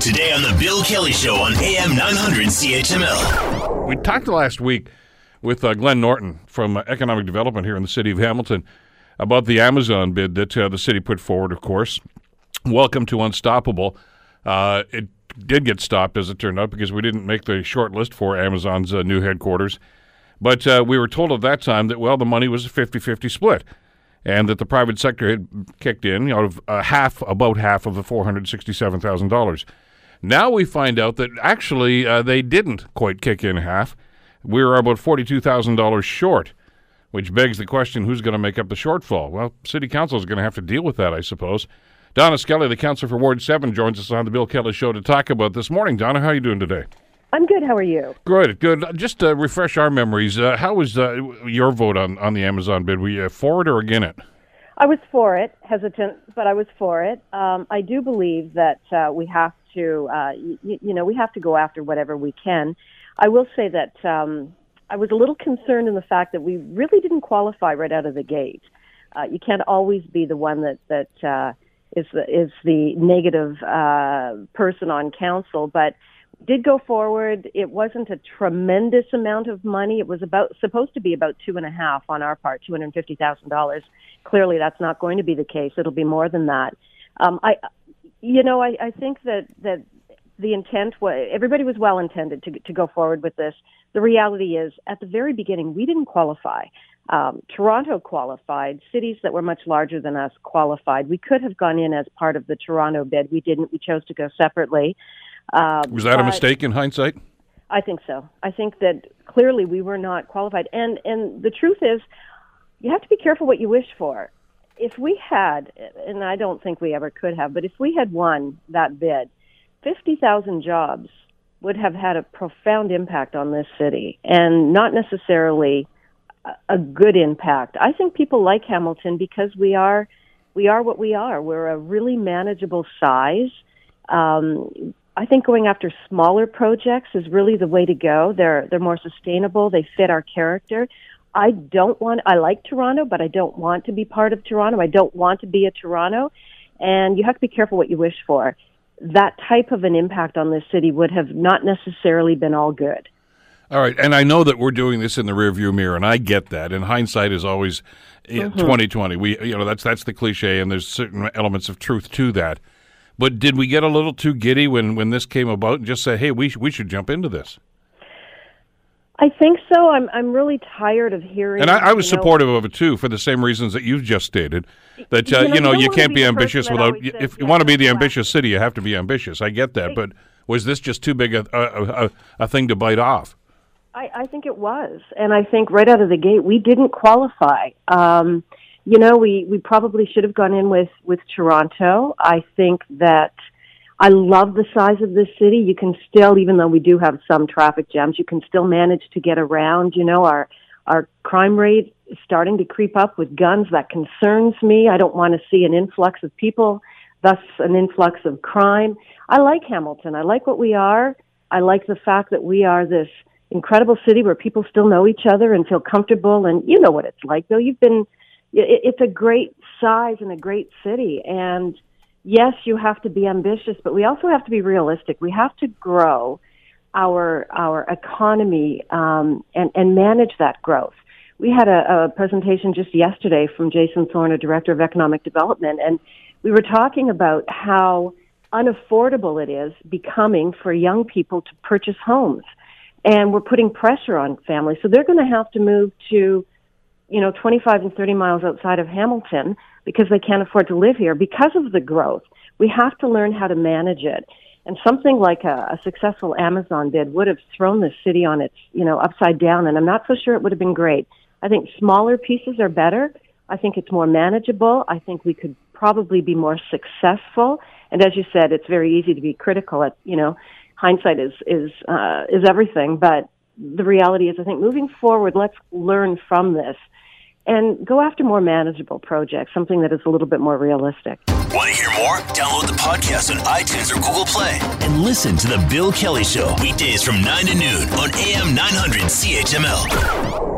Today on The Bill Kelly Show on AM 900 CHML. We talked last week with uh, Glenn Norton from uh, Economic Development here in the city of Hamilton about the Amazon bid that uh, the city put forward, of course. Welcome to Unstoppable. Uh, it did get stopped, as it turned out, because we didn't make the short list for Amazon's uh, new headquarters. But uh, we were told at that time that, well, the money was a 50 50 split and that the private sector had kicked in out of uh, half, about half of the $467,000. Now we find out that actually uh, they didn't quite kick in half. We were about $42,000 short, which begs the question who's going to make up the shortfall? Well, City Council is going to have to deal with that, I suppose. Donna Skelly, the councillor for Ward 7, joins us on the Bill Kelly Show to talk about this morning. Donna, how are you doing today? I'm good. How are you? Good, good. Just to refresh our memories, uh, how was uh, your vote on, on the Amazon bid? Were you for it or against it? I was for it, hesitant, but I was for it. Um, I do believe that uh, we have to, uh, y- you know, we have to go after whatever we can. I will say that um, I was a little concerned in the fact that we really didn't qualify right out of the gate. Uh, you can't always be the one that that uh, is the is the negative uh, person on council, but did go forward. It wasn't a tremendous amount of money. It was about supposed to be about two and a half on our part, two hundred fifty thousand dollars. Clearly, that's not going to be the case. It'll be more than that. Um, I, you know, I, I think that that the intent was everybody was well intended to to go forward with this. The reality is, at the very beginning, we didn't qualify. Um, Toronto qualified. Cities that were much larger than us qualified. We could have gone in as part of the Toronto bid. We didn't. We chose to go separately. Uh, Was that a mistake in hindsight? I think so. I think that clearly we were not qualified. And and the truth is, you have to be careful what you wish for. If we had, and I don't think we ever could have, but if we had won that bid, fifty thousand jobs would have had a profound impact on this city, and not necessarily a good impact. I think people like Hamilton because we are we are what we are. We're a really manageable size. Um, I think going after smaller projects is really the way to go. They're they're more sustainable. They fit our character. I don't want. I like Toronto, but I don't want to be part of Toronto. I don't want to be a Toronto, and you have to be careful what you wish for. That type of an impact on this city would have not necessarily been all good. All right, and I know that we're doing this in the rearview mirror, and I get that. And hindsight is always eh, mm-hmm. twenty twenty. We, you know, that's that's the cliche, and there's certain elements of truth to that. But did we get a little too giddy when when this came about and just say, "Hey, we sh- we should jump into this"? I think so. I'm I'm really tired of hearing. And I, I was you know, supportive of it too, for the same reasons that you've just stated. That uh, You know, you know you you can't be be ambitious without. If you yeah, want to be the right. ambitious city, you have to be ambitious. I get that, but was this just too big a a, a, a thing to bite off? I, I think it was, and I think right out of the gate we didn't qualify. Um, you know, we we probably should have gone in with with Toronto. I think that I love the size of this city. You can still, even though we do have some traffic jams, you can still manage to get around. You know, our our crime rate is starting to creep up with guns. That concerns me. I don't want to see an influx of people, thus an influx of crime. I like Hamilton. I like what we are. I like the fact that we are this incredible city where people still know each other and feel comfortable. And you know what it's like, though. You've been, it's a great size and a great city. And yes, you have to be ambitious, but we also have to be realistic. We have to grow our our economy um, and and manage that growth. We had a, a presentation just yesterday from Jason Thorne, a director of economic development, and we were talking about how unaffordable it is becoming for young people to purchase homes and we're putting pressure on families. So they're going to have to move to, you know, 25 and 30 miles outside of Hamilton because they can't afford to live here because of the growth. We have to learn how to manage it. And something like a, a successful Amazon bid would have thrown the city on its, you know, upside down. And I'm not so sure it would have been great. I think smaller pieces are better. I think it's more manageable. I think we could probably be more successful. And as you said, it's very easy to be critical at, you know, hindsight is is uh, is everything. But the reality is, I think moving forward, let's learn from this and go after more manageable projects, something that is a little bit more realistic. Want to hear more? Download the podcast on iTunes or Google Play and listen to The Bill Kelly Show weekdays from 9 to noon on AM 900 CHML.